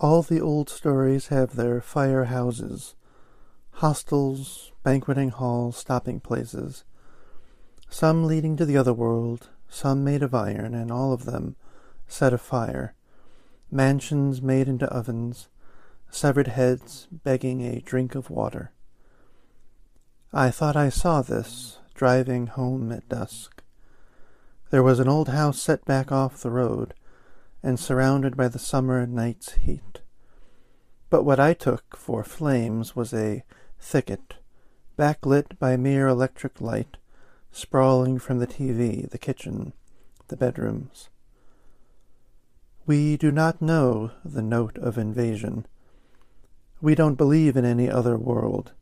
All the old stories have their fire houses, hostels, banqueting halls, stopping places, some leading to the other world, some made of iron, and all of them set afire, mansions made into ovens, severed heads begging a drink of water. I thought I saw this, driving home at dusk. There was an old house set back off the road, and surrounded by the summer night's heat. But what I took for flames was a thicket, backlit by mere electric light, sprawling from the TV, the kitchen, the bedrooms. We do not know the note of invasion. We don't believe in any other world.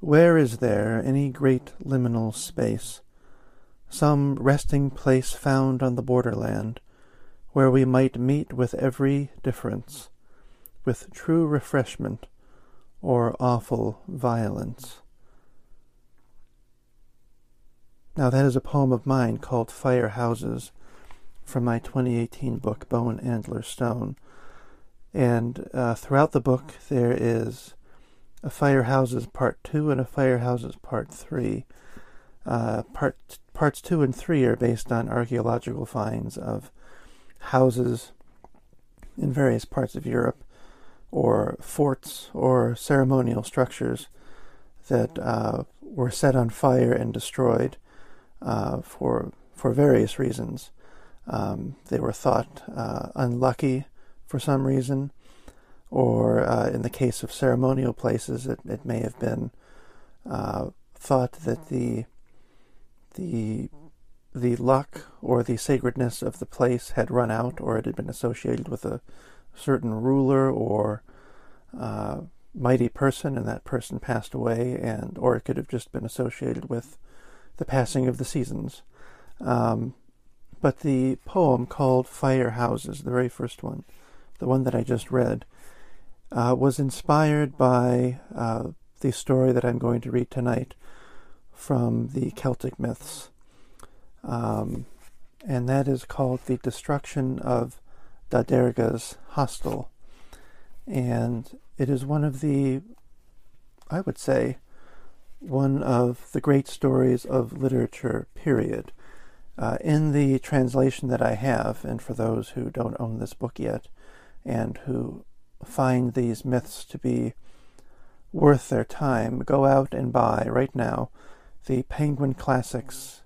Where is there any great liminal space, some resting place found on the borderland, where we might meet with every difference, with true refreshment or awful violence. Now, that is a poem of mine called Fire Houses from my 2018 book, Bone Antler Stone. And uh, throughout the book, there is a Fire Houses Part 2 and a Fire Houses Part 3. Uh, part, parts 2 and 3 are based on archaeological finds of houses in various parts of Europe, or forts, or ceremonial structures that uh, were set on fire and destroyed uh, for for various reasons. Um, they were thought uh, unlucky for some reason, or uh, in the case of ceremonial places, it, it may have been uh, thought that the the the luck or the sacredness of the place had run out, or it had been associated with a certain ruler or uh, mighty person, and that person passed away, and or it could have just been associated with the passing of the seasons. Um, but the poem called Fire Houses, the very first one, the one that I just read, uh, was inspired by uh, the story that I'm going to read tonight from the Celtic myths um, and that is called the destruction of Da Derga's hostel. And it is one of the, I would say, one of the great stories of literature, period. Uh, in the translation that I have, and for those who don't own this book yet, and who find these myths to be worth their time, go out and buy right now the Penguin Classics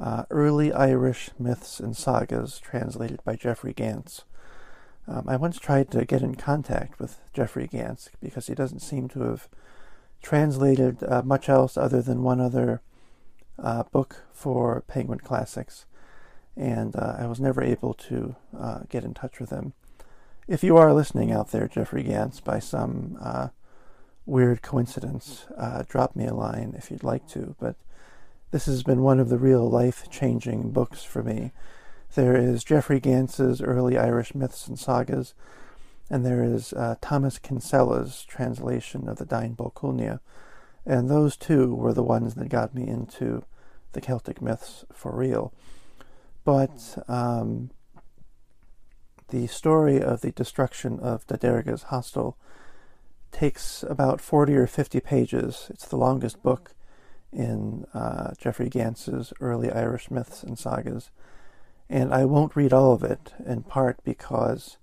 uh, Early Irish Myths and Sagas, translated by Jeffrey Gantz. Um, I once tried to get in contact with Jeffrey Gantz because he doesn't seem to have translated uh, much else other than one other uh, book for Penguin Classics, and uh, I was never able to uh, get in touch with him. If you are listening out there, Jeffrey Gantz, by some uh, weird coincidence, drop me a line if you'd like to, but this has been one of the real life changing books for me. There is Jeffrey Gantz's early Irish myths and sagas, and there is uh, Thomas Kinsella's translation of the Táin Bó and those two were the ones that got me into the Celtic myths for real. But um, the story of the destruction of Da Derga's hostel takes about 40 or 50 pages. It's the longest book in uh, Jeffrey Gantz's early Irish myths and sagas. And I won't read all of it, in part because,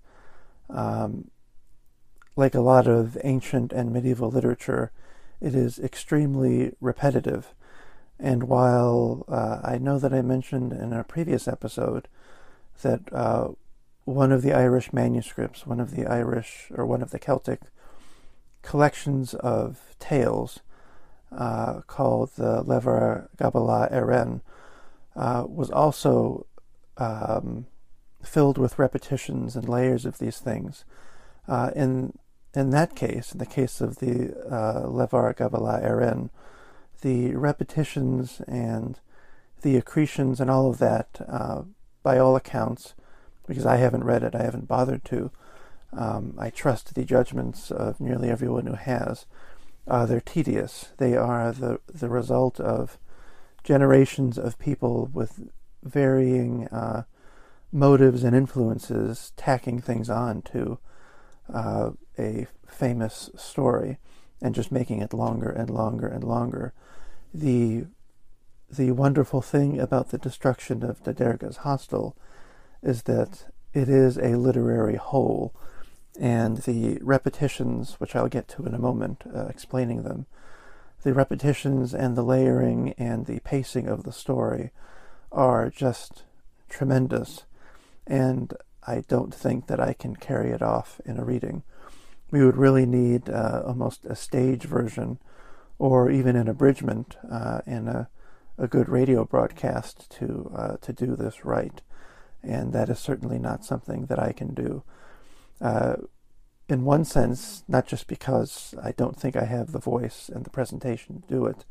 um, like a lot of ancient and medieval literature, it is extremely repetitive. And while uh, I know that I mentioned in a previous episode that uh, one of the Irish manuscripts, one of the Irish or one of the Celtic collections of tales uh, called the Lebor Gabála Érenn, uh, was also um, filled with repetitions and layers of these things. Uh, in in that case, in the case of the uh, Lebor Gabála Érenn, the repetitions and the accretions and all of that, uh, by all accounts, because I haven't read it, I haven't bothered to. Um, I trust the judgments of nearly everyone who has. Uh, they're tedious. They are the the result of generations of people with varying uh, motives and influences tacking things on to uh, a famous story and just making it longer and longer and longer. The the wonderful thing about the destruction of the Derga's hostel is that it is a literary whole, and the repetitions, which I'll get to in a moment, uh, explaining them, the repetitions and the layering and the pacing of the story are just tremendous, and I don't think that I can carry it off in a reading. We would really need uh, almost a stage version or even an abridgment uh, in a, a good radio broadcast to, uh, to do this right. And that is certainly not something that I can do. Uh, in one sense, not just because I don't think I have the voice and the presentation to do it,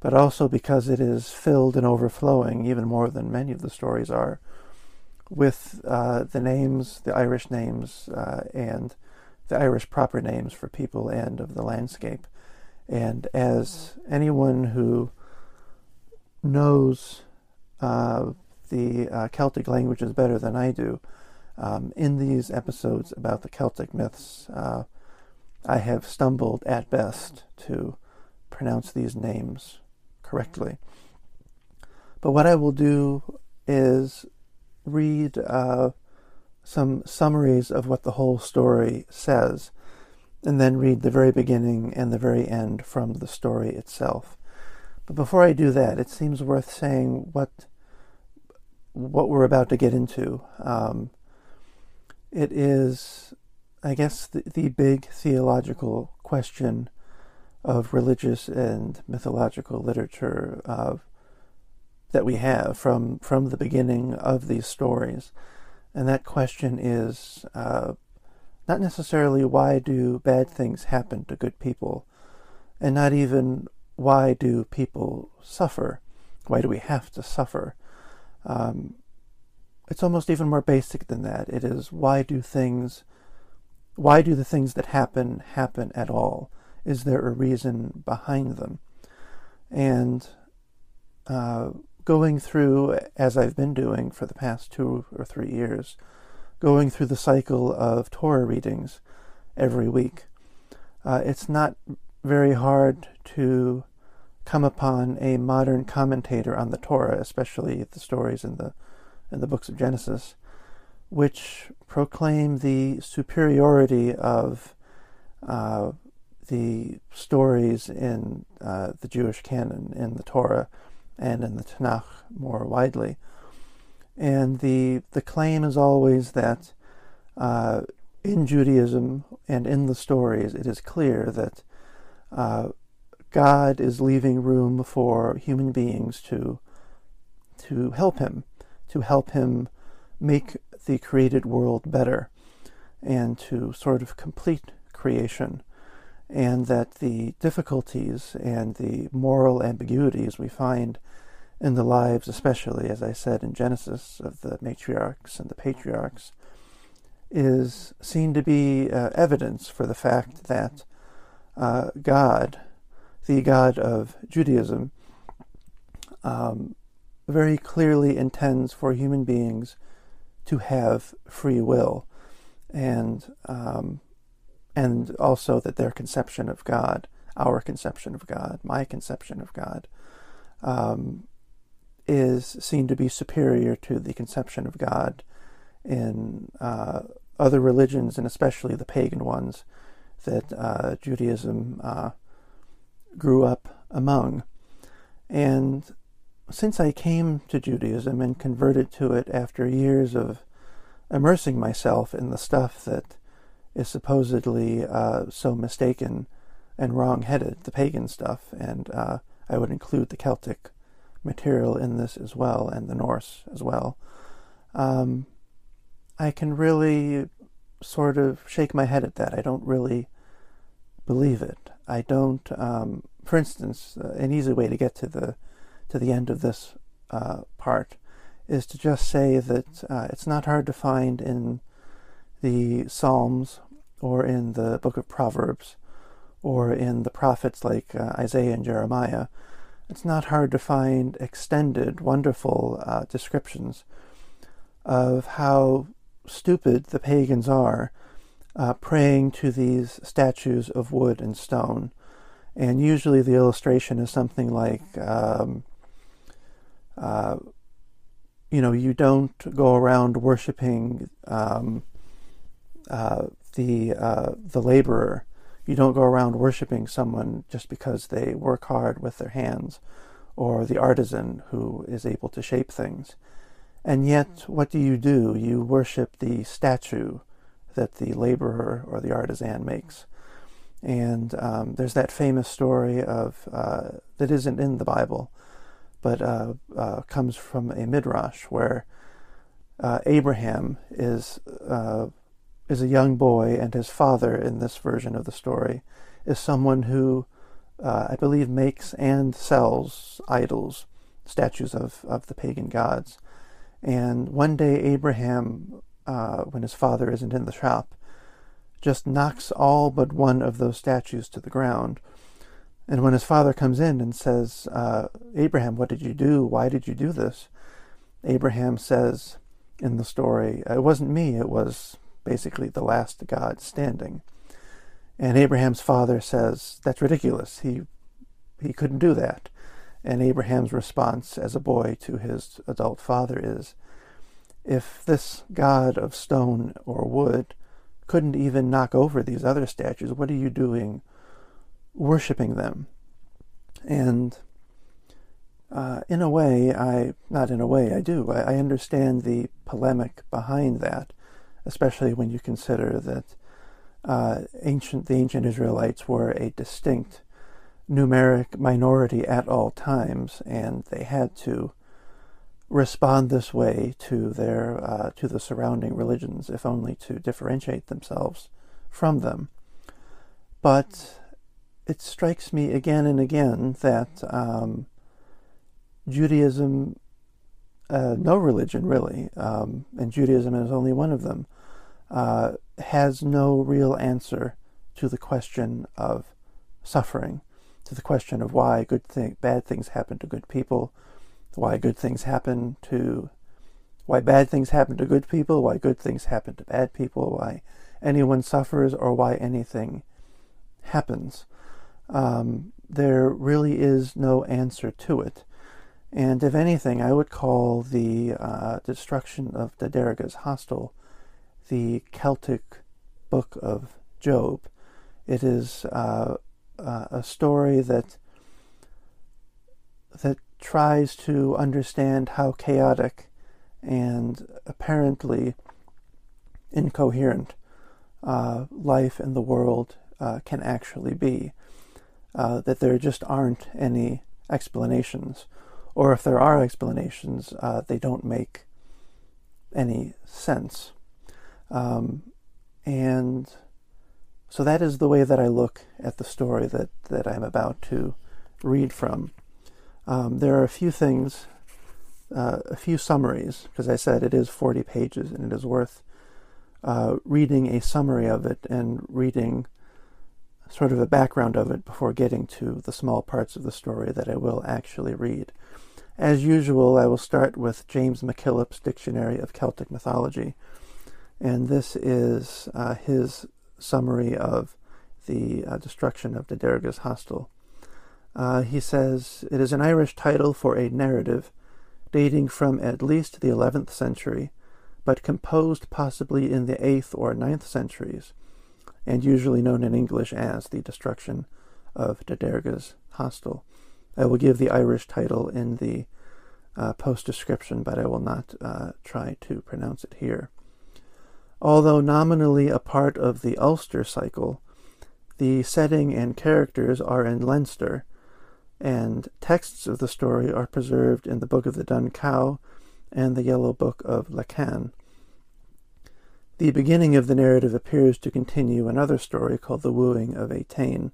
but also because it is filled and overflowing, even more than many of the stories are, with uh, the names, the Irish names, uh, and the Irish proper names for people and of the landscape. And as anyone who knows uh, the uh, Celtic languages better than I do, um, in these episodes about the Celtic myths, uh, I have stumbled at best to pronounce these names correctly. But what I will do is read uh, some summaries of what the whole story says, and then read the very beginning and the very end from the story itself. But before I do that, it seems worth saying what what we're about to get into. Um, it is, I guess, the, the big theological question of religious and mythological literature uh, that we have from from the beginning of these stories, and that question is uh, not necessarily why do bad things happen to good people, and not even why do people suffer, why do we have to suffer. Um, it's almost even more basic than that. It is why do things, why do the things that happen happen at all? Is there a reason behind them? And uh, going through, as I've been doing for the past two or three years, going through the cycle of Torah readings every week, uh, it's not very hard to come upon a modern commentator on the Torah, especially the stories in the in the books of Genesis, which proclaim the superiority of uh, the stories in uh, the Jewish canon, in the Torah, and in the Tanakh more widely. And the the claim is always that uh, in Judaism and in the stories, it is clear that uh, God is leaving room for human beings to to help Him, to help Him make the created world better, and to sort of complete creation and that the difficulties and the moral ambiguities we find in the lives, especially, as I said in Genesis, of the matriarchs and the patriarchs, is seen to be uh, evidence for the fact that uh, God, the God of Judaism, um, very clearly intends for human beings to have free will. And um, and also that their conception of God, our conception of God, my conception of God, um, is seen to be superior to the conception of God in uh, other religions, and especially the pagan ones that uh, Judaism uh, grew up among. And since I came to Judaism and converted to it after years of immersing myself in the stuff that is supposedly uh, so mistaken and wrong-headed, the pagan stuff, and uh, I would include the Celtic material in this as well, and the Norse as well. Um, I can really sort of shake my head at that. I don't really believe it. I don't. Um, for instance, uh, an easy way to get to the to the end of this uh, part is to just say that uh, it's not hard to find in the Psalms or in the book of Proverbs or in the prophets like uh, Isaiah and Jeremiah. It's not hard to find extended, wonderful uh, descriptions of how stupid the pagans are uh, praying to these statues of wood and stone. And usually the illustration is something like, um, uh, you know, you don't go around worshiping um, uh, the uh, the laborer. You don't go around worshiping someone just because they work hard with their hands, or the artisan who is able to shape things. And yet, what do you do? You worship the statue that the laborer or the artisan makes. And um, there's that famous story of uh, that isn't in the Bible, but uh, uh, comes from a midrash where uh, Abraham is uh, is a young boy, and his father in this version of the story is someone who uh, I believe makes and sells idols, statues of of the pagan gods. And one day Abraham, when his father isn't in the shop, just knocks all but one of those statues to the ground and when his father comes in and says, uh, Abraham, what did you do? Why did you do this? Abraham says in the story, It wasn't me, it was basically the last God standing. And Abraham's father says, That's ridiculous. He, he couldn't do that. And Abraham's response as a boy to his adult father is, If this God of stone or wood couldn't even knock over these other statues, what are you doing? Worshiping them. And uh, in a way, I, not in a way, I do. I, I, understand the polemic behind that, especially when you consider that uh, ancient, the ancient Israelites were a distinct numeric minority at all times, and they had to respond this way to their uh, to the surrounding religions, if only to differentiate themselves from them. But it strikes me again and again that um, Judaism, uh, no religion really, um, and Judaism is only one of them, uh, has no real answer to the question of suffering, to the question of why good thing, bad things happen to good people, why good things happen to, why bad things happen to good people, why good things happen to bad people, why anyone suffers, or why anything happens um, there really is no answer to it. And if anything, I would call the uh, destruction of the Deriga's hostel the Celtic book of Job. It is uh, uh, a story that that tries to understand how chaotic and apparently incoherent uh, life in the world uh, can actually be uh, that there just aren't any explanations, or if there are explanations, uh, they don't make any sense. Um, and so that is the way that I look at the story that, that I'm about to read from. Um, there are a few things, uh, a few summaries, because I said it is 40 pages and it is worth uh, reading a summary of it and reading sort of a background of it before getting to the small parts of the story that I will actually read. As usual, I will start with James MacKillop's Dictionary of Celtic Mythology, and this is uh, his summary of the uh, destruction of the Deriga's hostel. Uh, he says, It is an Irish title for a narrative dating from at least the 11th century, but composed possibly in the 8th or 9th centuries, and usually known in English as The Destruction of Derga's Hostel. I will give the Irish title in the uh, post description, but I will not uh, try to pronounce it here. Although nominally a part of the Ulster cycle, the setting and characters are in Leinster, and texts of the story are preserved in the Book of the Dun Cow and the Yellow Book of Lecan. The beginning of the narrative appears to continue another story called The Wooing of Etain,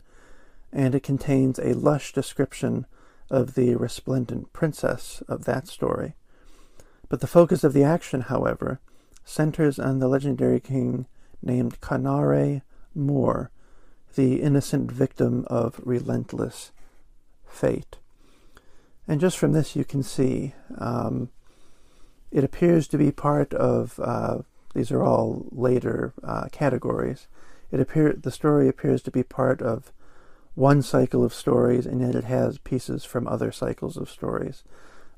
and it contains a lush description of the resplendent princess of that story. But the focus of the action, however, centers on the legendary king named Conaire Mór, the innocent victim of relentless fate. And just from this, you can see um, it appears to be part of. Uh, these are all later uh, categories. It appear the story appears to be part of one cycle of stories, and yet it has pieces from other cycles of stories.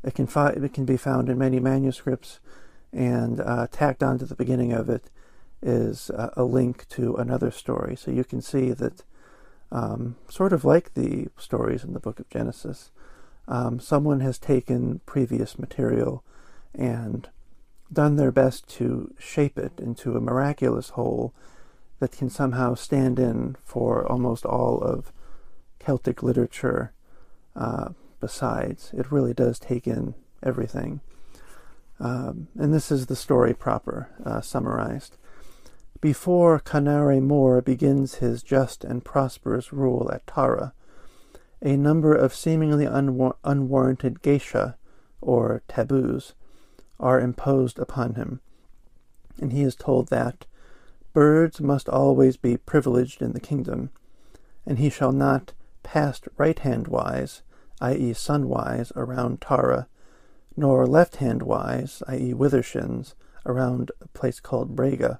It can fi- it can be found in many manuscripts, and uh, tacked onto the beginning of it is uh, a link to another story. So you can see that, um, sort of like the stories in the Book of Genesis, um, someone has taken previous material and done their best to shape it into a miraculous whole that can somehow stand in for almost all of Celtic literature uh, besides. It really does take in everything. Um, and this is the story proper, uh, summarized. Before Conaire Mór begins his just and prosperous rule at Tara, a number of seemingly unwar- unwarranted geasa, or taboos, are imposed upon him, and he is told that birds must always be privileged in the kingdom, and he shall not pass right hand wise, i.e., sunwise, around Tara, nor left hand wise, i.e., Withershins, around a place called Brega.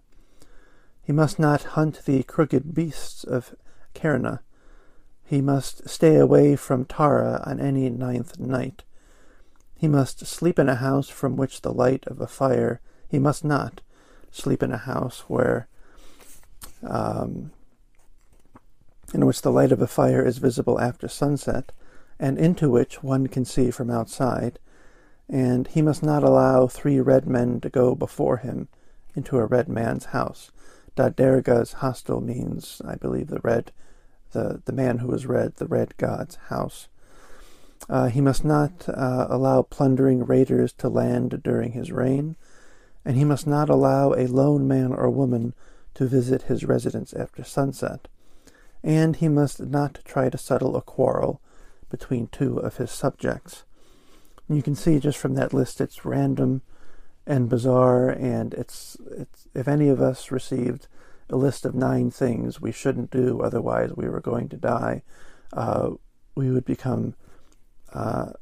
He must not hunt the crooked beasts of Cairna. He must stay away from Tara on any ninth night. He must sleep in a house from which the light of a fire. He must not sleep in a house where um, in which the light of a fire is visible after sunset, and into which one can see from outside, and he must not allow three red men to go before him into a red man's house. Derga's hostel means, I believe, the red, the, the man who is red, the red god's house. Uh, he must not uh, allow plundering raiders to land during his reign, and he must not allow a lone man or woman to visit his residence after sunset and he must not try to settle a quarrel between two of his subjects. You can see just from that list it's random and bizarre, and it's, it's if any of us received a list of nine things we shouldn't do, otherwise we were going to die, uh, we would become uh,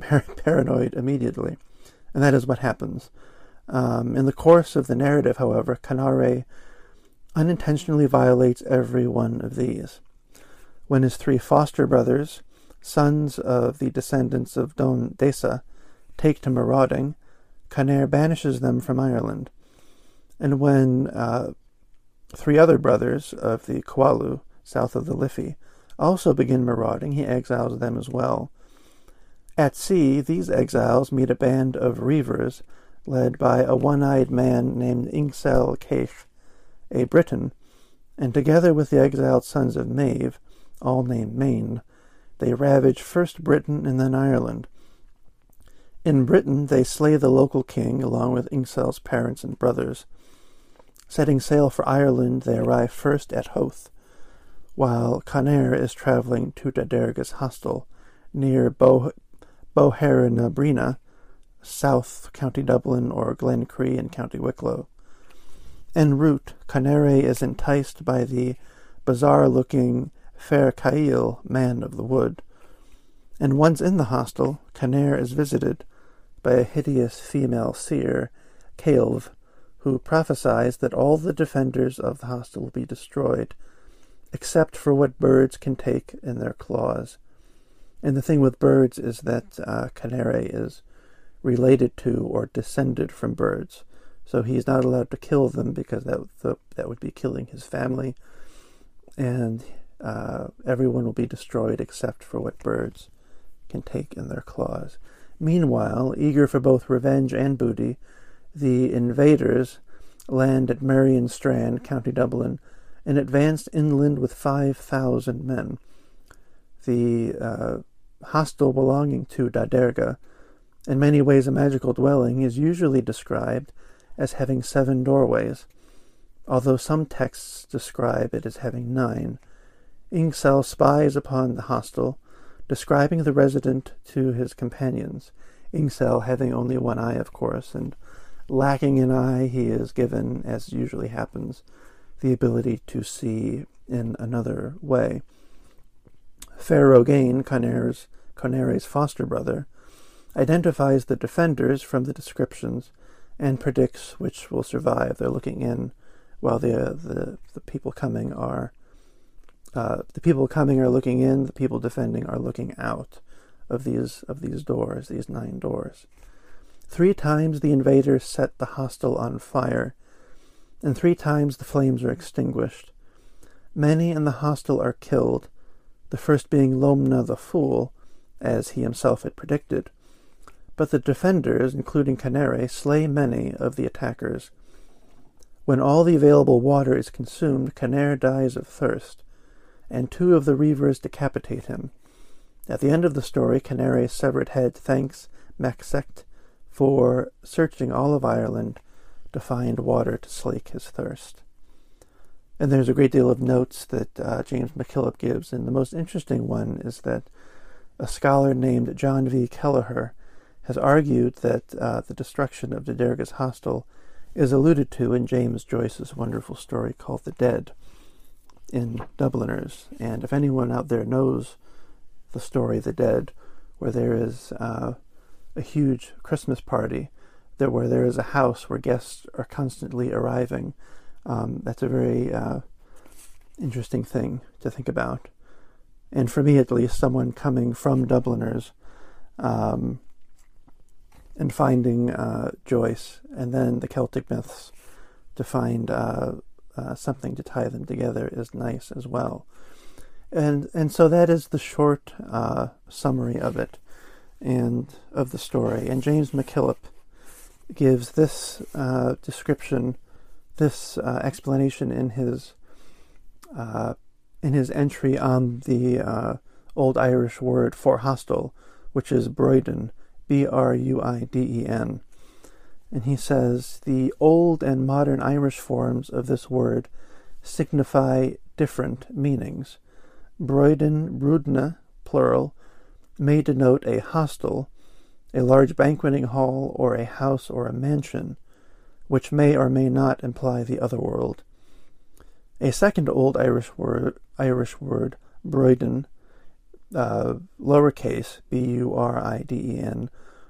paranoid immediately. And that is what happens. Um, in the course of the narrative, however, Conaire unintentionally violates every one of these. When his three foster brothers, sons of the descendants of Donn Désa, take to marauding, Conaire banishes them from Ireland. And when uh, three other brothers of the Cualu, south of the Liffey, also begin marauding, he exiles them as well. At sea, these exiles meet a band of reivers led by a one eyed man named Ingcel Cáech, a Briton, and together with the exiled sons of Maeve, all named Maine, they ravage first Britain and then Ireland. In Britain, they slay the local king along with Ingcel's parents and brothers. Setting sail for Ireland, they arrive first at Howth, while Conaire is traveling to Derga's hostel near Bo- Bohernabreena, South County Dublin or Glencree in County Wicklow. En route, Conaire is enticed by the bizarre looking Fer Caille, man of the wood. And once in the hostel, Conaire is visited by a hideous female seer, Cailb, who prophesies that all the defenders of the hostel will be destroyed, except for what birds can take in their claws. And the thing with birds is that uh, is related to or descended from birds. So he's not allowed to kill them because that that would be killing his family, and uh, everyone will be destroyed except for what birds can take in their claws. Meanwhile, eager for both revenge and booty, the invaders land at Merrion Strand, County Dublin, and advanced inland with five thousand men. The uh, hostel belonging to Da Derga, in many ways a magical dwelling, is usually described as having seven doorways, although some texts describe it as having nine. Ingcel spies upon the hostel, describing the resident to his companions. Ingcel having only one eye, of course, and lacking an eye, he is given, as usually happens, the ability to see in another way. Fer Rogain, Conaire's, Conaire's foster brother, identifies the defenders from the descriptions and predicts which will survive. They're looking in while the the, the people coming are uh, the people coming are looking in, the people defending are looking out of these of these doors, these nine doors. Three times the invaders set the hostel on fire, and three times the flames are extinguished. Many in the hostel are killed, the first being Lomna the fool, as he himself had predicted. But the defenders, including Conaire, slay many of the attackers. When all the available water is consumed, Conaire dies of thirst, and two of the reavers decapitate him. At the end of the story, Conaire's severed head thanks Mac Cécht for searching all of Ireland to find water to slake his thirst. And there's a great deal of notes that uh, James MacKillop gives, and the most interesting one is that a scholar named John V. Kelleher has argued that uh, the destruction of Da Derga's hostel is alluded to in James Joyce's wonderful story called The Dead in Dubliners. And if anyone out there knows the story The Dead, where there is uh, a huge Christmas party, there where there is a house where guests are constantly arriving, um, that's a very uh, interesting thing to think about. And for me, at least, someone coming from Dubliners um, and finding uh, Joyce and then the Celtic myths to find uh, uh, something to tie them together is nice as well. And and so that is the short uh, summary of it and of the story. And James MacKillop gives this uh, description, this uh, explanation in his in his entry on the uh, Old Irish word for hostel, which is Bruiden B R U I D E N. And he says the old and modern Irish forms of this word signify different meanings. Bruiden, brudna, plural, may denote a hostel, a large banqueting hall, or a house or a mansion, which may or may not imply the other world. A second Old Irish word, Irish word, bruiden, uh, lowercase b u r i d e n,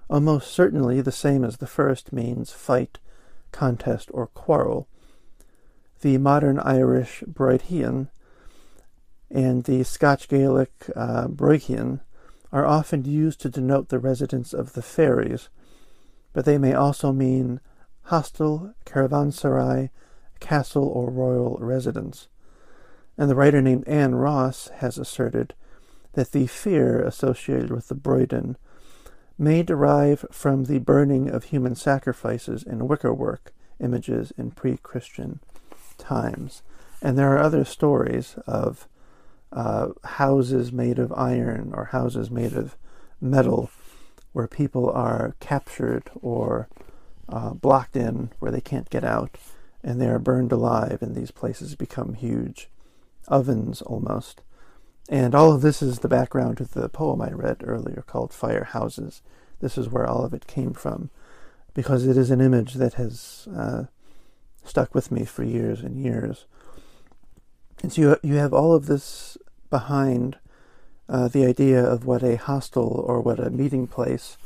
almost certainly the same as the first, means fight, contest, or quarrel. The modern Irish Broidhian and the Scotch Gaelic uh, are often used to denote the residence of the fairies, but they may also mean hostel, caravanserai, castle, or royal residence. And the writer named Anne Ross has asserted that the fear associated with the Bruiden may derive from the burning of human sacrifices in wickerwork images in pre Christian times. And there are other stories of uh, houses made of iron or houses made of metal where people are captured or uh, blocked in where they can't get out and they are burned alive, and these places become huge ovens almost. And all of this is the background to the poem I read earlier called Fire Houses. This is where all of it came from, because it is an image that has uh, stuck with me for years and years. And so you, you have all of this behind uh, the idea of what a hostel or what a meeting place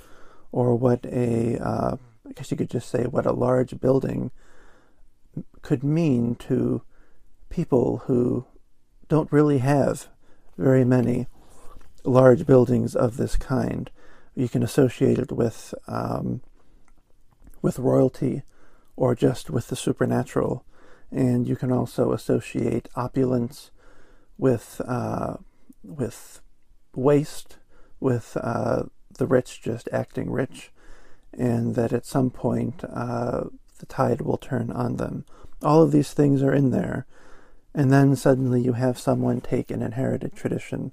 or what a, uh, I guess you could just say, what a large building could mean to people who don't really have very many large buildings of this kind. You can associate it with um, with royalty, or just with the supernatural, and you can also associate opulence with uh, with waste, with uh, the rich just acting rich, and that at some point uh, the tide will turn on them. All of these things are in there, and then suddenly you have someone take an inherited tradition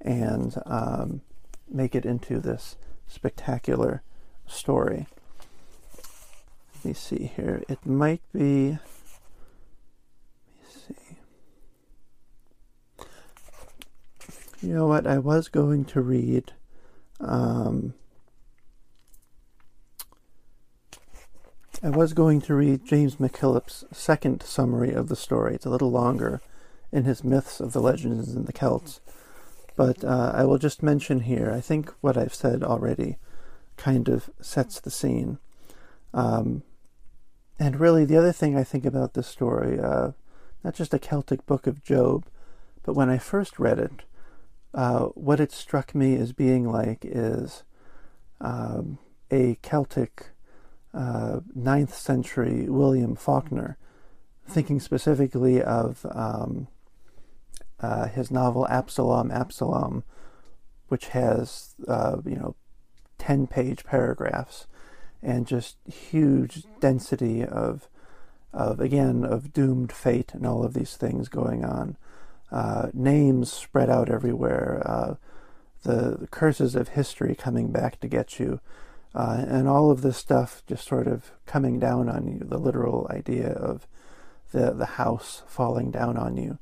and um, make it into this spectacular story. Let me see here. It might be. You know what? I was going to read. Um, I was going to read James MacKillop's second summary of the story. It's a little longer in his Myths of the Legends and the Celts. But uh, I will just mention here, I think what I've said already kind of sets the scene. Um, and really, the other thing I think about this story, uh, not just a Celtic book of Job, but when I first read it, uh, what it struck me as being like is um, a Celtic uh, ninth century William Faulkner, thinking specifically of um, uh, his novel Absalom, Absalom, which has uh, you know ten page paragraphs and just huge density of of again of doomed fate and all of these things going on. Uh, names spread out everywhere. Uh, the, curses of history coming back to get you. Uh, and all of this stuff just sort of coming down on you, the literal idea of the, the house falling down on you.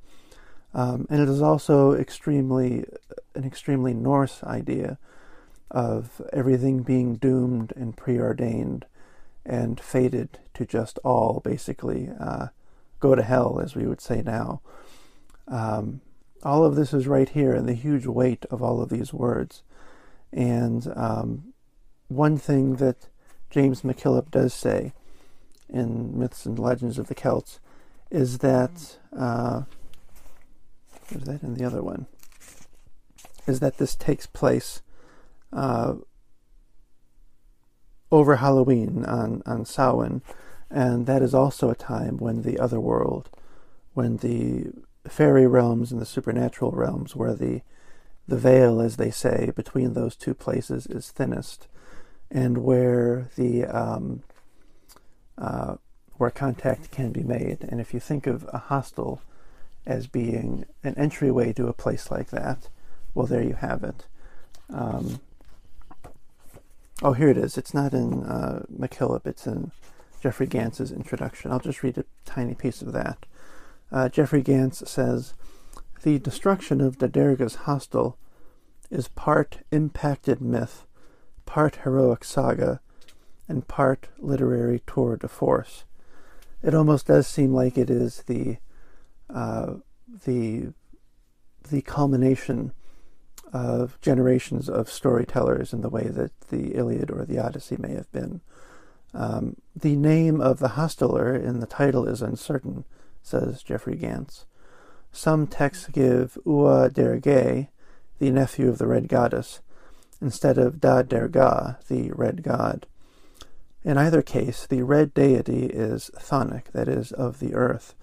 Um, and it is also extremely an extremely Norse idea of everything being doomed and preordained and fated to just all basically uh, go to hell, as we would say now. Um, all of this is right here in the huge weight of all of these words. And um, one thing that James MacKillop does say in Myths and Legends of the Celts is that, uh, is that in the other one? Is that this takes place uh, over Halloween on, on Samhain, and that is also a time when the other world, when the fairy realms and the supernatural realms, where the the veil, as they say, between those two places is thinnest, and where the um, uh, where contact can be made. And if you think of a hostel as being an entryway to a place like that, well, there you have it. Um, oh, here it is. It's not in uh, MacKillop. It's in Jeffrey Gantz's introduction. I'll just read a tiny piece of that. Uh, Jeffrey Gantz says, The destruction of the Derga's hostel is part impacted myth part heroic saga, and part literary tour de force. It almost does seem like it is the uh, the the culmination of generations of storytellers in the way that the Iliad or the Odyssey may have been. Um, the name of the hosteler in the title is uncertain, says Jeffrey Gantz. Some texts give Ua Dergae, the nephew of the Red Goddess, instead of Da the red god. In either case, the red deity is chthonic, that is, of the earth,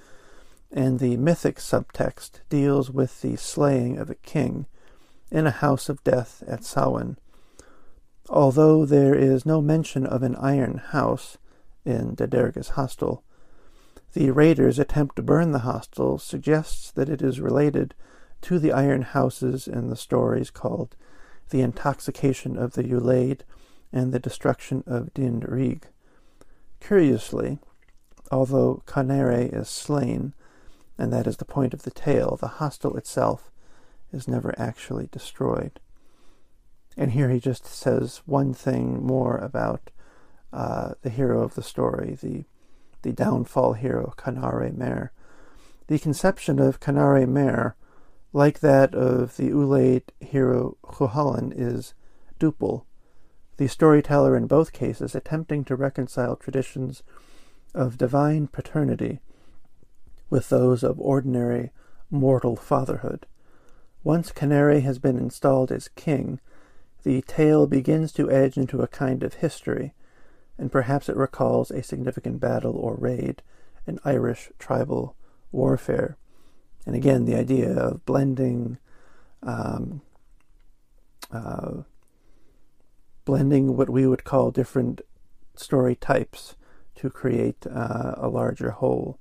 and the mythic subtext deals with the slaying of a king in a house of death at Samhain. Although there is no mention of an iron house in Derga's hostel, the raiders' attempt to burn the hostel suggests that it is related to the iron houses in the stories called the intoxication of the Ulaid, and the destruction of Din Rig. Curiously, although Conaire is slain, and that is the point of the tale, the hostel itself is never actually destroyed. And here he just says one thing more about uh, the hero of the story, the the downfall hero, Canare Mer. The conception of Canare Mer like that of the Ulaid hero Cuchulainn, is duple, the storyteller in both cases attempting to reconcile traditions of divine paternity with those of ordinary mortal fatherhood. Once Canary has been installed as king, the tale begins to edge into a kind of history, and perhaps it recalls a significant battle or raid in Irish tribal warfare. And again, the idea of blending, um, uh, blending what we would call different story types to create uh, a larger whole.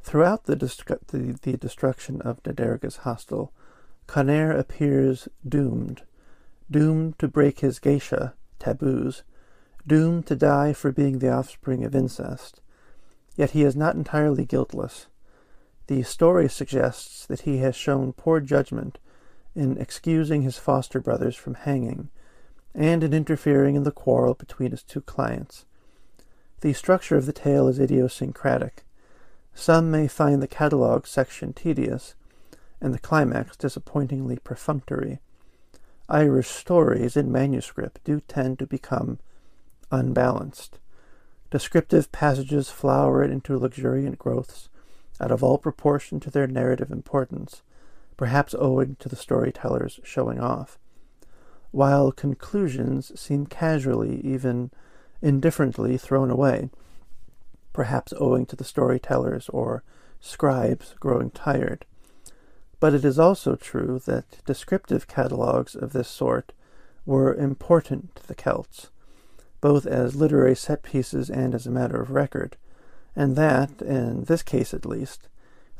Throughout the, destru- the, the, destruction of Da Derga's hostel, Conaire appears doomed, doomed to break his geasa taboos, doomed to die for being the offspring of incest. Yet he is not entirely guiltless. The story suggests that he has shown poor judgment in excusing his foster brothers from hanging, and in interfering in the quarrel between his two clients. The structure of the tale is idiosyncratic. Some may find the catalogue section tedious, and the climax disappointingly perfunctory. Irish stories in manuscript do tend to become unbalanced. Descriptive passages flower into luxuriant growths, out of all proportion to their narrative importance, perhaps owing to the storyteller's showing off, while conclusions seem casually, even indifferently thrown away, perhaps owing to the storytellers or scribes growing tired. But it is also true that descriptive catalogues of this sort were important to the Celts, both as literary set pieces and as a matter of record, and that, in this case at least,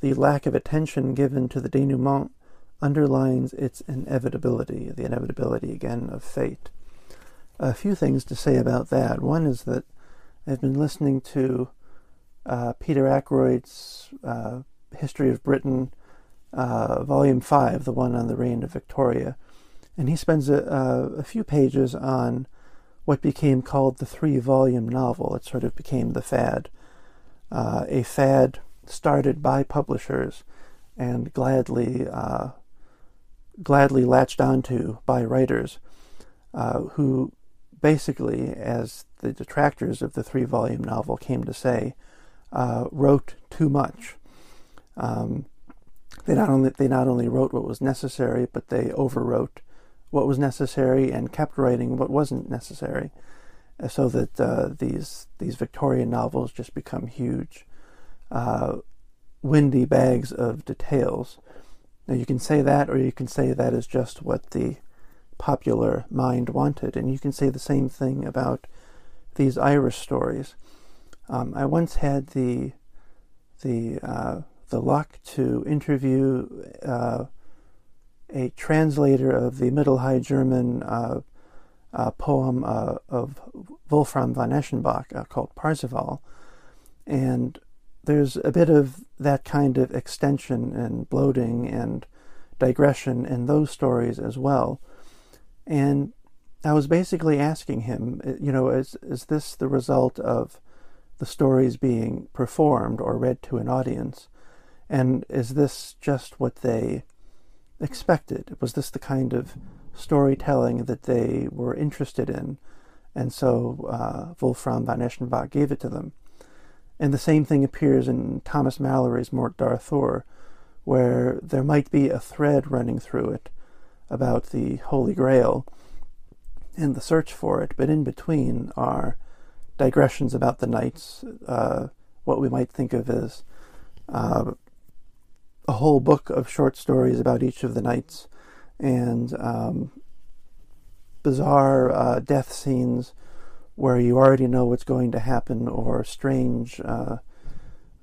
the lack of attention given to the denouement underlines its inevitability, the inevitability again of fate. A few things to say about that. One is that I've been listening to uh, Peter Ackroyd's uh, History of Britain, uh, Volume 5, the one on the reign of Victoria, and he spends a, a few pages on what became called the three volume novel. It sort of became the fad. Uh, a fad started by publishers and gladly uh, gladly latched onto by writers uh, who basically, as the detractors of the three volume novel came to say, uh, wrote too much. Um, they not only they not only wrote what was necessary, but they overwrote what was necessary and kept writing what wasn't necessary, so that uh, these these Victorian novels just become huge, uh, windy bags of details. Now you can say that, or you can say that is just what the popular mind wanted, and you can say the same thing about these Irish stories. Um, I once had the the uh, the luck to interview uh, a translator of the Middle High German uh, uh, poem uh, of Wolfram von Eschenbach uh, called Parzival. And there's a bit of that kind of extension and bloating and digression in those stories as well. And I was basically asking him, you know, is, is this the result of the stories being performed or read to an audience? And is this just what they expected? Was this the kind of storytelling that they were interested in? And so uh, Wolfram von Eschenbach gave it to them. And the same thing appears in Thomas Malory's Morte d'Arthur, where there might be a thread running through it about the Holy Grail and the search for it, but in between are digressions about the knights, uh, what we might think of as uh, a whole book of short stories about each of the knights and um, bizarre uh, death scenes where you already know what's going to happen or strange uh,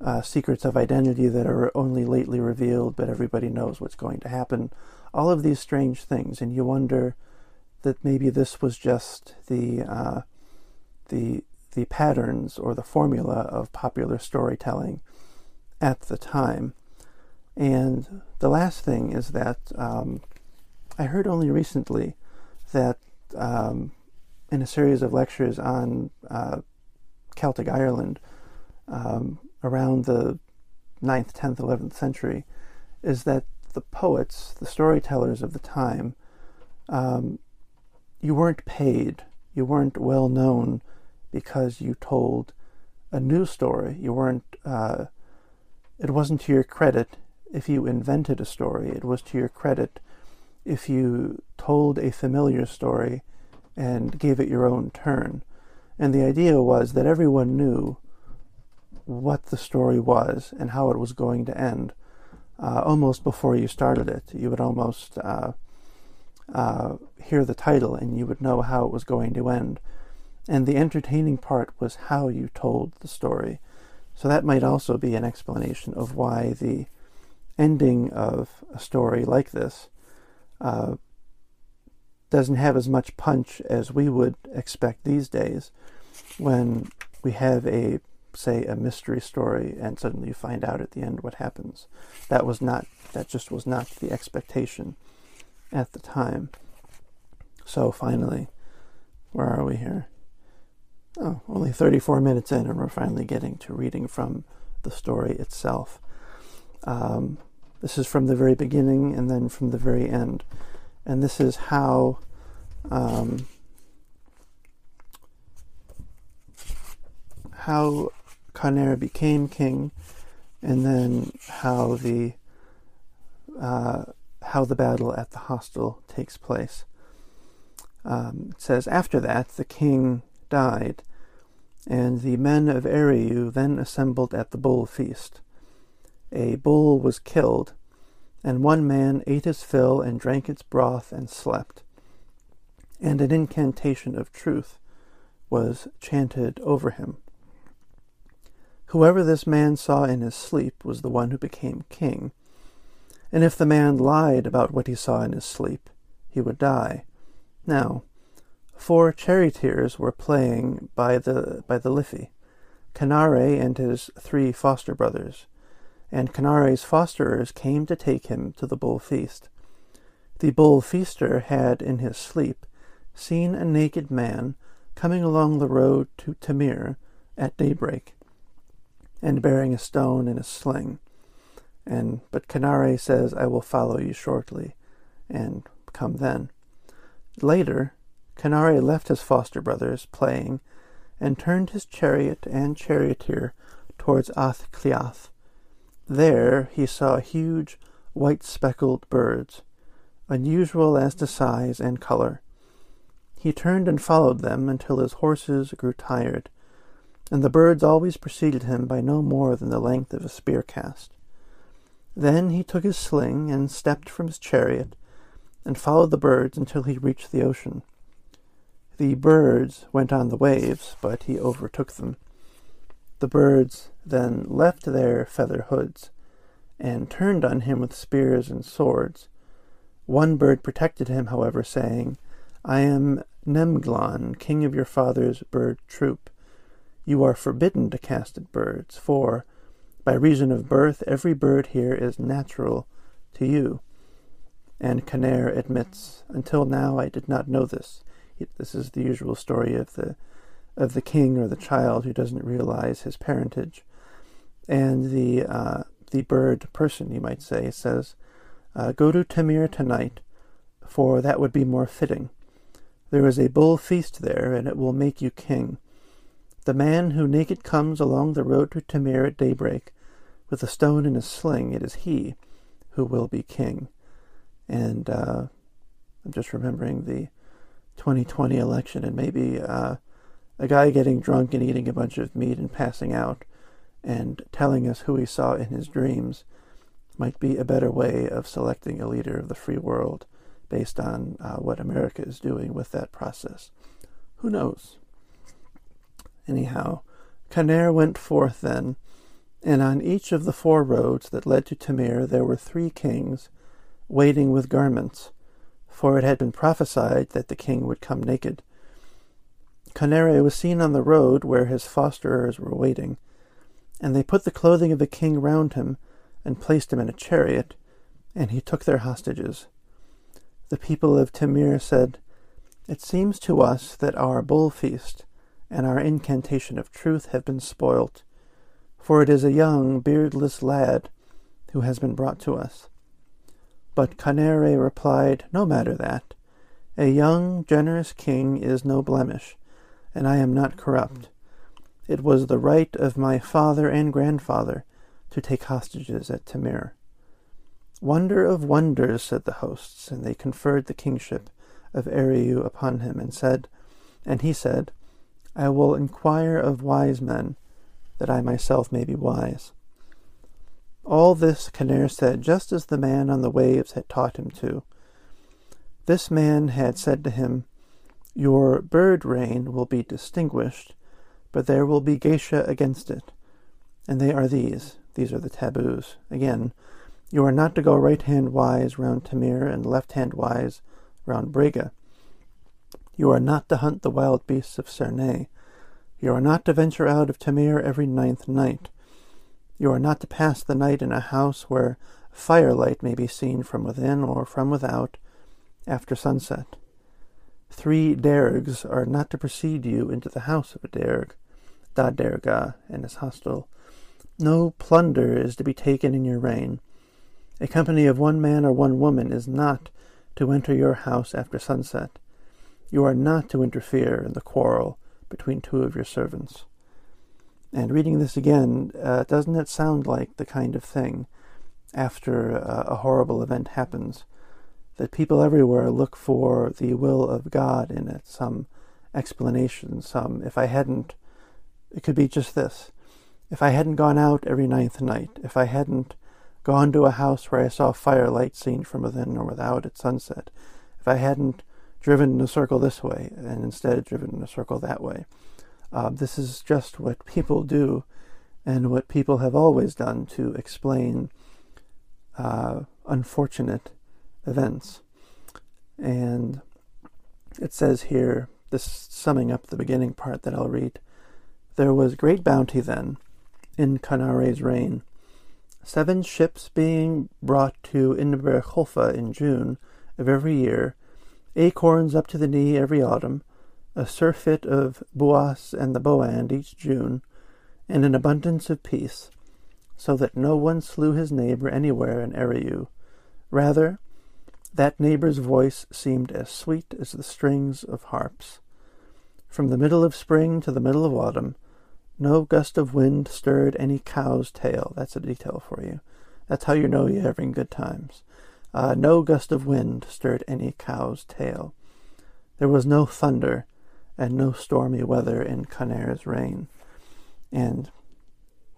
uh, secrets of identity that are only lately revealed but everybody knows what's going to happen. All of these strange things and you wonder that maybe this was just the uh, the the patterns or the formula of popular storytelling at the time. And the last thing is that um, I heard only recently that um, in a series of lectures on uh, Celtic Ireland um, around the 9th, 10th, 11th century, is that the poets, the storytellers of the time, um, you weren't paid, you weren't well known because you told a new story. You weren't, uh, it wasn't to your credit if you invented a story, it was to your credit if you told a familiar story and gave it your own turn. And the idea was that everyone knew what the story was and how it was going to end uh, almost before you started it. You would almost uh, uh, hear the title and you would know how it was going to end. And the entertaining part was how you told the story. So that might also be an explanation of why the ending of a story like this uh, doesn't have as much punch as we would expect these days when we have a say a mystery story and suddenly you find out at the end what happens. That was not that just was not the expectation at the time. So finally where are we here? Oh only 34 minutes in and we're finally getting to reading from the story itself. Um, this is from the very beginning and then from the very end. And this is how um, how Conaire became king, and then how the uh, how the battle at the hostel takes place. Um, it says after that the king died, and the men of Eriu then assembled at the bull feast a bull was killed, and one man ate his fill and drank its broth and slept. And an incantation of truth was chanted over him. Whoever this man saw in his sleep was the one who became king. And if the man lied about what he saw in his sleep, he would die. Now, four charioteers were playing by the by the Liffey, Conaire and his three foster brothers and Conaire's fosterers came to take him to the bull feast. The bull feaster had, in his sleep, seen a naked man coming along the road to Temair at daybreak, and bearing a stone in a sling. And but Conaire says, I will follow you shortly, and come then. Later, Conaire left his foster brothers playing, and turned his chariot and charioteer towards Ath Cliath, there he saw huge white speckled birds, unusual as to size and color. He turned and followed them until his horses grew tired, and the birds always preceded him by no more than the length of a spear cast. Then he took his sling and stepped from his chariot, and followed the birds until he reached the ocean. The birds went on the waves, but he overtook them. The birds then left their feather hoods and turned on him with spears and swords. One bird protected him, however, saying, I am Nemglon, king of your father's bird troop. You are forbidden to cast at birds, for, by reason of birth, every bird here is natural to you. And Conaire admits, Until now I did not know this. This is the usual story of the of the king or the child who doesn't realize his parentage. And the uh, the bird person, you might say, says, uh, "Go to Temair tonight, for that would be more fitting. There is a bull feast there, and it will make you king. The man who naked comes along the road to Temair at daybreak, with a stone in his sling, it is he who will be king." And uh, I'm just remembering the 2020 election, and maybe uh, a guy getting drunk and eating a bunch of meat and passing out and telling us who he saw in his dreams might be a better way of selecting a leader of the free world based on uh, what America is doing with that process. Who knows? Anyhow, Conaire went forth then, and on each of the four roads that led to Temair there were three kings waiting with garments, for it had been prophesied that the king would come naked. Conaire was seen on the road where his fosterers were waiting, and they put the clothing of the king round him and placed him in a chariot, and he took their hostages. The people of Temair said, It seems to us that our bull feast and our incantation of truth have been spoilt, for it is a young, beardless lad who has been brought to us. But Conaire replied, No matter that. A young, generous king is no blemish and I am not corrupt. It was the right of my father and grandfather to take hostages at Temair. Wonder of wonders, said the hosts, and they conferred the kingship of Eriu upon him, and said, and he said, I will inquire of wise men, that I myself may be wise. All this Conaire said just as the man on the waves had taught him to. This man had said to him, Your bird reign will be distinguished, but there will be geasa against it. And they are these. These are the taboos. Again, you are not to go right hand wise round Temair and left hand wise round Brega. You are not to hunt the wild beasts of Cernay. You are not to venture out of Temair every ninth night. You are not to pass the night in a house where firelight may be seen from within or from without after sunset. Three dergs are not to precede you into the house of a derg, da derga, and his hostel. No plunder is to be taken in your reign. A company of one man or one woman is not to enter your house after sunset. You are not to interfere in the quarrel between two of your servants. And reading this again, uh, doesn't it sound like the kind of thing after uh, a horrible event happens that people everywhere look for the will of God in it, some explanation, some, if I hadn't, it could be just this. If I hadn't gone out every ninth night, if I hadn't gone to a house where I saw firelight seen from within or without at sunset, if I hadn't driven in a circle this way and instead driven in a circle that way, uh, this is just what people do and what people have always done to explain uh, unfortunate events. And it says here, this summing up the beginning part that I'll read There was great bounty then in Conaire's reign, seven ships being brought to Inber in June of every year, acorns up to the knee every autumn, a surfeit of buas and the boand each June, and an abundance of peace, so that no one slew his neighbor anywhere in Eriu. Rather, that neighbor's voice seemed as sweet as the strings of harps. From the middle of spring to the middle of autumn, no gust of wind stirred any cow's tail. That's a detail for you. That's how you know you're having good times. Uh, no gust of wind stirred any cow's tail. There was no thunder and no stormy weather in Conaire's reign. And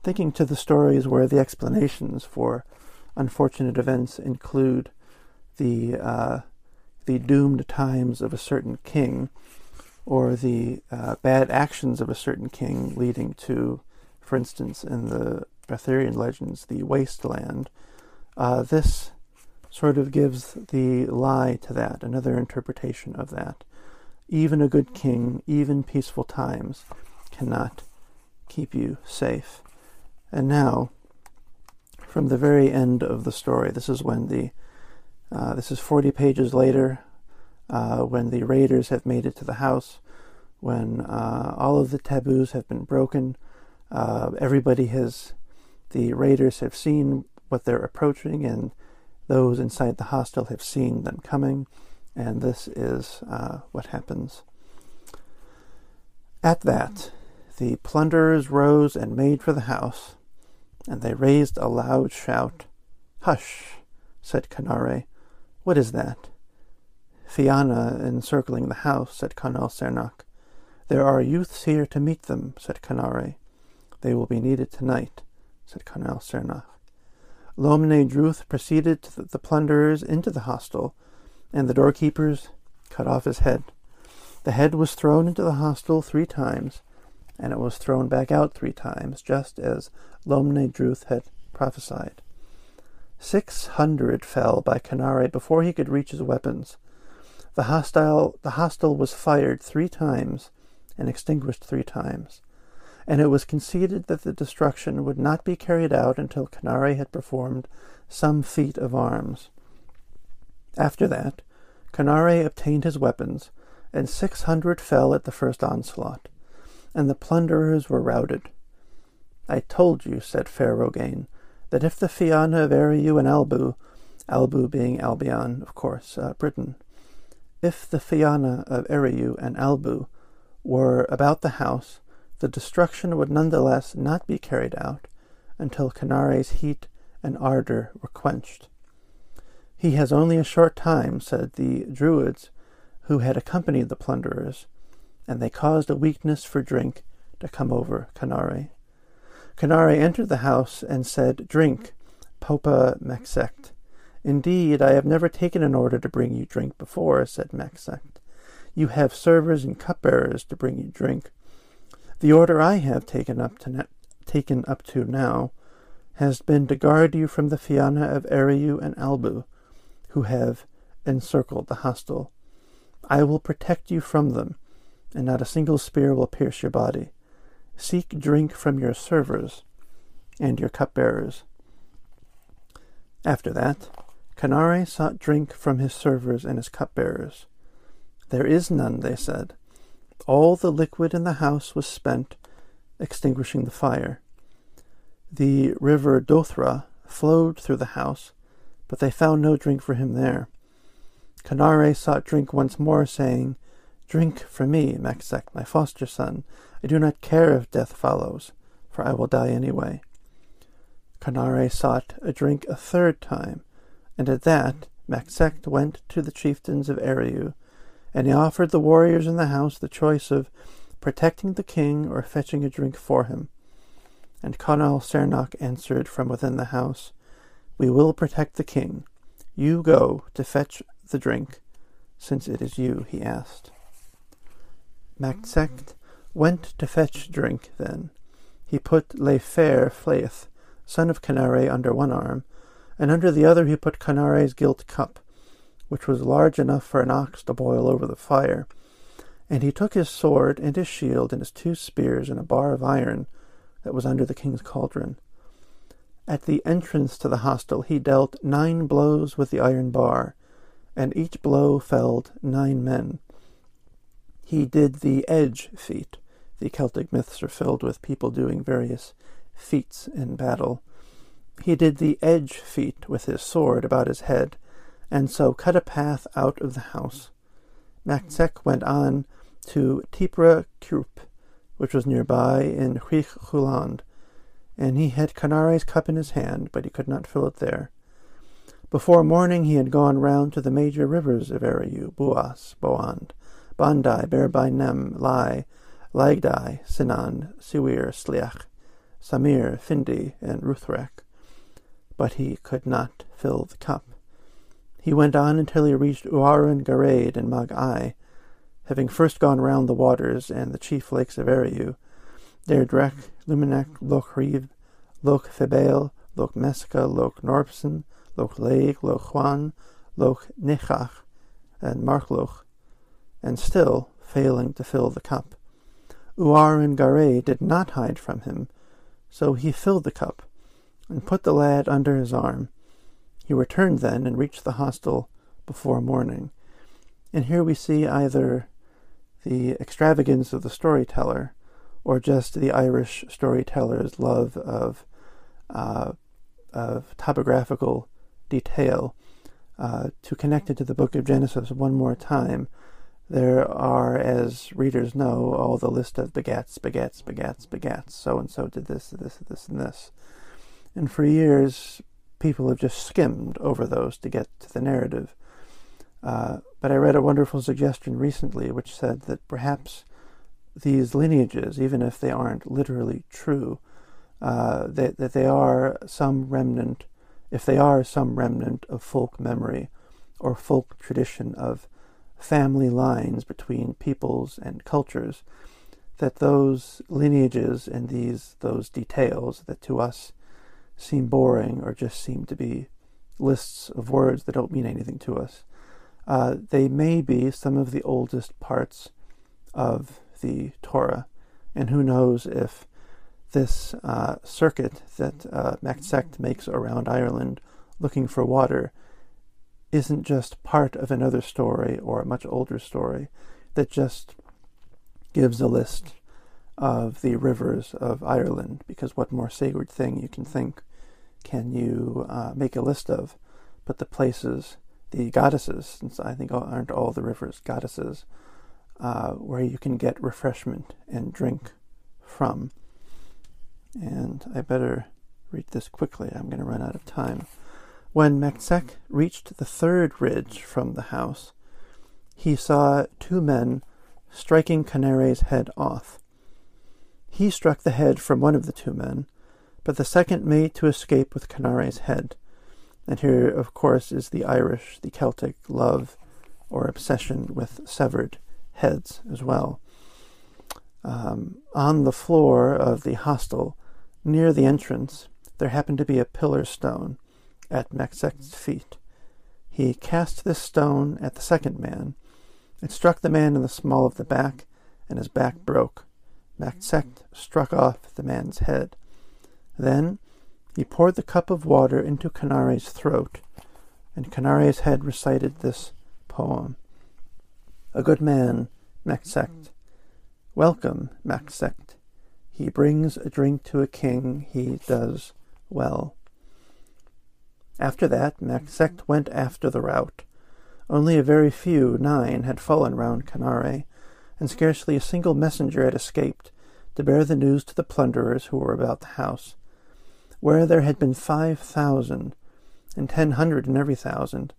thinking to the stories where the explanations for unfortunate events include the uh, the doomed times of a certain king, or the uh, bad actions of a certain king leading to, for instance, in the Arthurian legends, the wasteland. Uh, this sort of gives the lie to that, another interpretation of that. Even a good king, even peaceful times, cannot keep you safe. And now, from the very end of the story, this is when the uh, this is 40 pages later, uh, when the raiders have made it to the house, when uh, all of the taboos have been broken. Uh, everybody has, the raiders have seen what they're approaching, and those inside the hostel have seen them coming, and this is uh, what happens. At that, the plunderers rose and made for the house, and they raised a loud shout. Hush, said Conaire. What is that? Fianna encircling the house, said Conall Cernach. There are youths here to meet them, said Conaire. They will be needed tonight, said Conall Cernach. Lomne Druth proceeded to the plunderers into the hostel, and the doorkeepers cut off his head. The head was thrown into the hostel three times, and it was thrown back out three times, just as Lomne Druth had prophesied. Six hundred fell by Conaire before he could reach his weapons. The hostile the hostel was fired three times and extinguished three times, and it was conceded that the destruction would not be carried out until Conaire had performed some feat of arms. After that, Conaire obtained his weapons, and six hundred fell at the first onslaught, and the plunderers were routed. I told you, said Fer Rogain, that if the Fianna of Eriu and Albu, Albu being Albion, of course, uh, Britain, if the Fianna of Eriu and Albu were about the house, the destruction would nonetheless not be carried out until Conaire's heat and ardor were quenched. He has only a short time, said the Druids who had accompanied the plunderers, and they caused a weakness for drink to come over Conaire. Conaire entered the house and said, Drink, Popa Mac Cécht. Indeed, I have never taken an order to bring you drink before, said Mac Cécht. You have servers and cupbearers to bring you drink. The order I have taken up to taken up to now has been to guard you from the Fianna of Eriu and Albu, who have encircled the hostel. I will protect you from them, and not a single spear will pierce your body. Seek drink from your servers and your cupbearers. After that, Conaire sought drink from his servers and his cupbearers. There is none, they said. All the liquid in the house was spent, extinguishing the fire. The river Dothra flowed through the house, but they found no drink for him there. Conaire sought drink once more, saying, Drink for me, Mac Cécht, my foster son. I do not care if death follows, for I will die anyway. Conaire sought a drink a third time, and at that Mac Cécht went to the chieftains of Eriu, and he offered the warriors in the house the choice of protecting the king or fetching a drink for him. And Conall Cernach answered from within the house, We will protect the king. You go to fetch the drink, since it is you, he asked. Mac Cécht went to fetch drink then. He put Le Fair Flaith, son of Conaire, under one arm, and under the other he put Conaire's gilt cup, which was large enough for an ox to boil over the fire. And he took his sword and his shield and his two spears and a bar of iron that was under the king's cauldron. At the entrance to the hostel he dealt nine blows with the iron bar, and each blow felled nine men. He did the edge feat. The Celtic myths are filled with people doing various feats in battle. He did the edge feat with his sword about his head, and so cut a path out of the house. Mac Cécht went on to Tipra Krup, which was nearby in Huland, and he had Conaire's cup in his hand, but he could not fill it there. Before morning he had gone round to the major rivers of Eriu, Buas, Boand, Bandai, Berbai Nem, Lai, Laigdai, Sinan, Siwir, Sliach, Samir, Findi, and Ruthrek. But he could not fill the cup. He went on until he reached Uaran Garaid and Mag-ai, having first gone round the waters and the chief lakes of Eriu, Deirdrek, Luminec, Loch Reeve, Loch Febail, Loch Mesca, Loch Norpson, Loch Leig, Loch Juan, Loch Nechach, and Markloch, and still failing to fill the cup. Uarin Garay did not hide from him, so he filled the cup, and put the lad under his arm. He returned then and reached the hostel before morning. And here we see either the extravagance of the storyteller, or just the Irish storyteller's love of uh, of topographical detail. Uh, to connect it to the book of Genesis one more time, there are, as readers know, all the list of begats, begats, begats, begats. So and so did this, this, this, and this. And for years, people have just skimmed over those to get to the narrative. Uh, but I read a wonderful suggestion recently which said that perhaps these lineages, even if they aren't literally true, uh, that, that they are some remnant if they are some remnant of folk memory or folk tradition of family lines between peoples and cultures, that those lineages and these those details that to us seem boring or just seem to be lists of words that don't mean anything to us, uh, they may be some of the oldest parts of the Torah, and who knows if this uh, circuit that uh, makes around Ireland looking for water isn't just part of another story or a much older story that just gives a list of the rivers of Ireland, because what more sacred thing you can think can you uh, make a list of but the places, the goddesses, since I think aren't all the rivers goddesses, uh, where you can get refreshment and drink from and I better read this quickly. I'm going to run out of time. When Mac Cécht reached the third ridge from the house, he saw two men striking Conaire's head off. He struck the head from one of the two men, but the second made to escape with Conaire's head. And here, of course, is the Irish, the Celtic love or obsession with severed heads as well. Um, on the floor of the hostel, near the entrance, there happened to be a pillar stone at Mac Cécht's feet. He cast this stone at the second man. It struck the man in the small of the back, and his back broke. Mac Cécht struck off the man's head. Then he poured the cup of water into Conaire's throat, and Conaire's head recited this poem. A good man, Mac Cécht. Welcome, Mac Cécht. He brings a drink to a king, he does well. After that, Mac Cécht mm-hmm. went after the rout. Only a very few, nine, had fallen round Conaire, and scarcely a single messenger had escaped to bear the news to the plunderers who were about the house. Where there had been five thousand, and ten hundred in every thousand,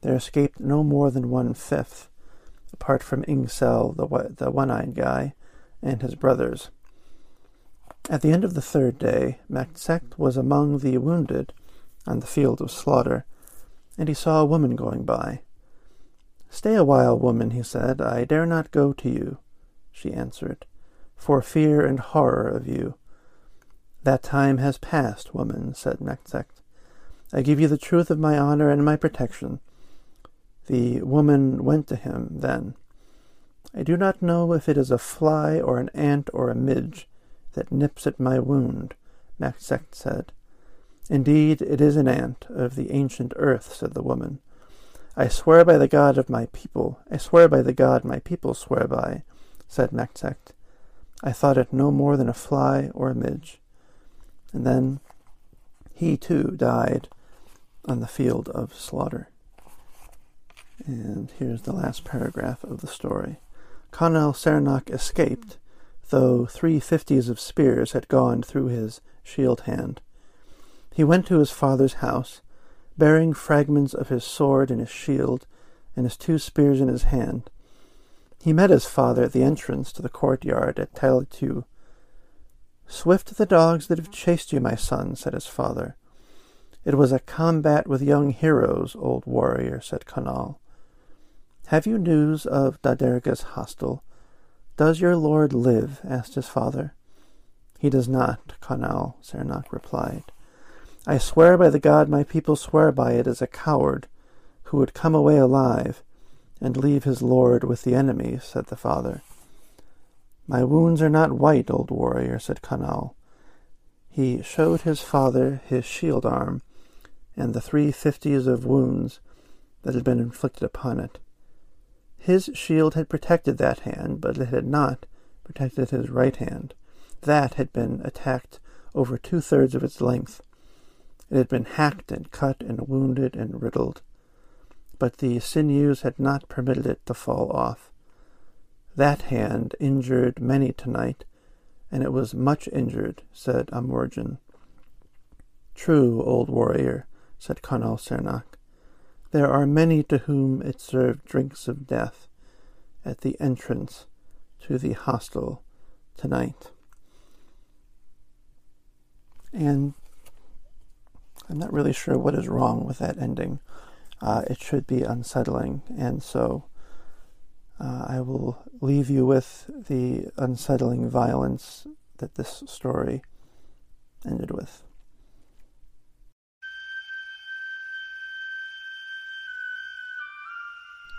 there escaped no more than one fifth, apart from Ingcel, the, the one-eyed guy, and his brothers. At the end of the third day, Mac Cécht was among the wounded on the field of slaughter, and he saw a woman going by. Stay a while, woman, he said. I dare not go to you, she answered, for fear and horror of you. That time has passed, woman, said Mac Cécht. I give you the truth of my honor and my protection. The woman went to him then. I do not know if it is a fly or an ant or a midge that nips at my wound, Mac Cécht said. Indeed, it is an ant of the ancient earth, said the woman. I swear by the God of my people, I swear by the God my people swear by, said Mac Cécht. I thought it no more than a fly or a midge. And then he too died on the field of slaughter. And here's the last paragraph of the story. Conall Cernach escaped, though three fifties of spears had gone through his shield hand. He went to his father's house, bearing fragments of his sword and his shield, and his two spears in his hand. He met his father at the entrance to the courtyard at Tailtiu. Swift the dogs that have chased you, my son, said his father. It was a combat with young heroes, old warrior, said Conall. Have you news of Da Derga's hostel? Does your lord live? asked his father. He does not, Conall Cernach replied. I swear by the God my people swear by it as a coward who would come away alive and leave his lord with the enemy, said the father. My wounds are not white, old warrior, said Conall. He showed his father his shield arm and the three fifties of wounds that had been inflicted upon it. His shield had protected that hand, but it had not protected his right hand. That had been attacked over two thirds of its length. It had been hacked and cut and wounded and riddled, but the sinews had not permitted it to fall off. That hand injured many tonight, and it was much injured, said Amorgen. True, old warrior, said Conall Cernach. There are many to whom it served drinks of death at the entrance to the hostel tonight. And I'm not really sure what is wrong with that ending. Uh, it should be unsettling, and so uh, I will leave you with the unsettling violence that this story ended with.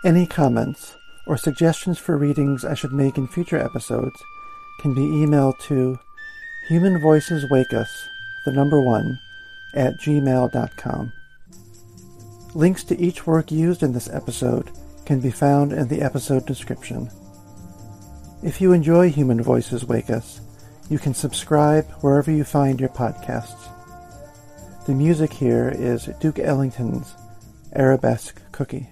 Any comments or suggestions for readings I should make in future episodes can be emailed to Human Voices Wake Us, the number one, at gmail.com. Links to each work used in this episode can be found in the episode description. If you enjoy Human Voices Wake Us, you can subscribe wherever you find your podcasts. The music here is Duke Ellington's Arabesque Cookie.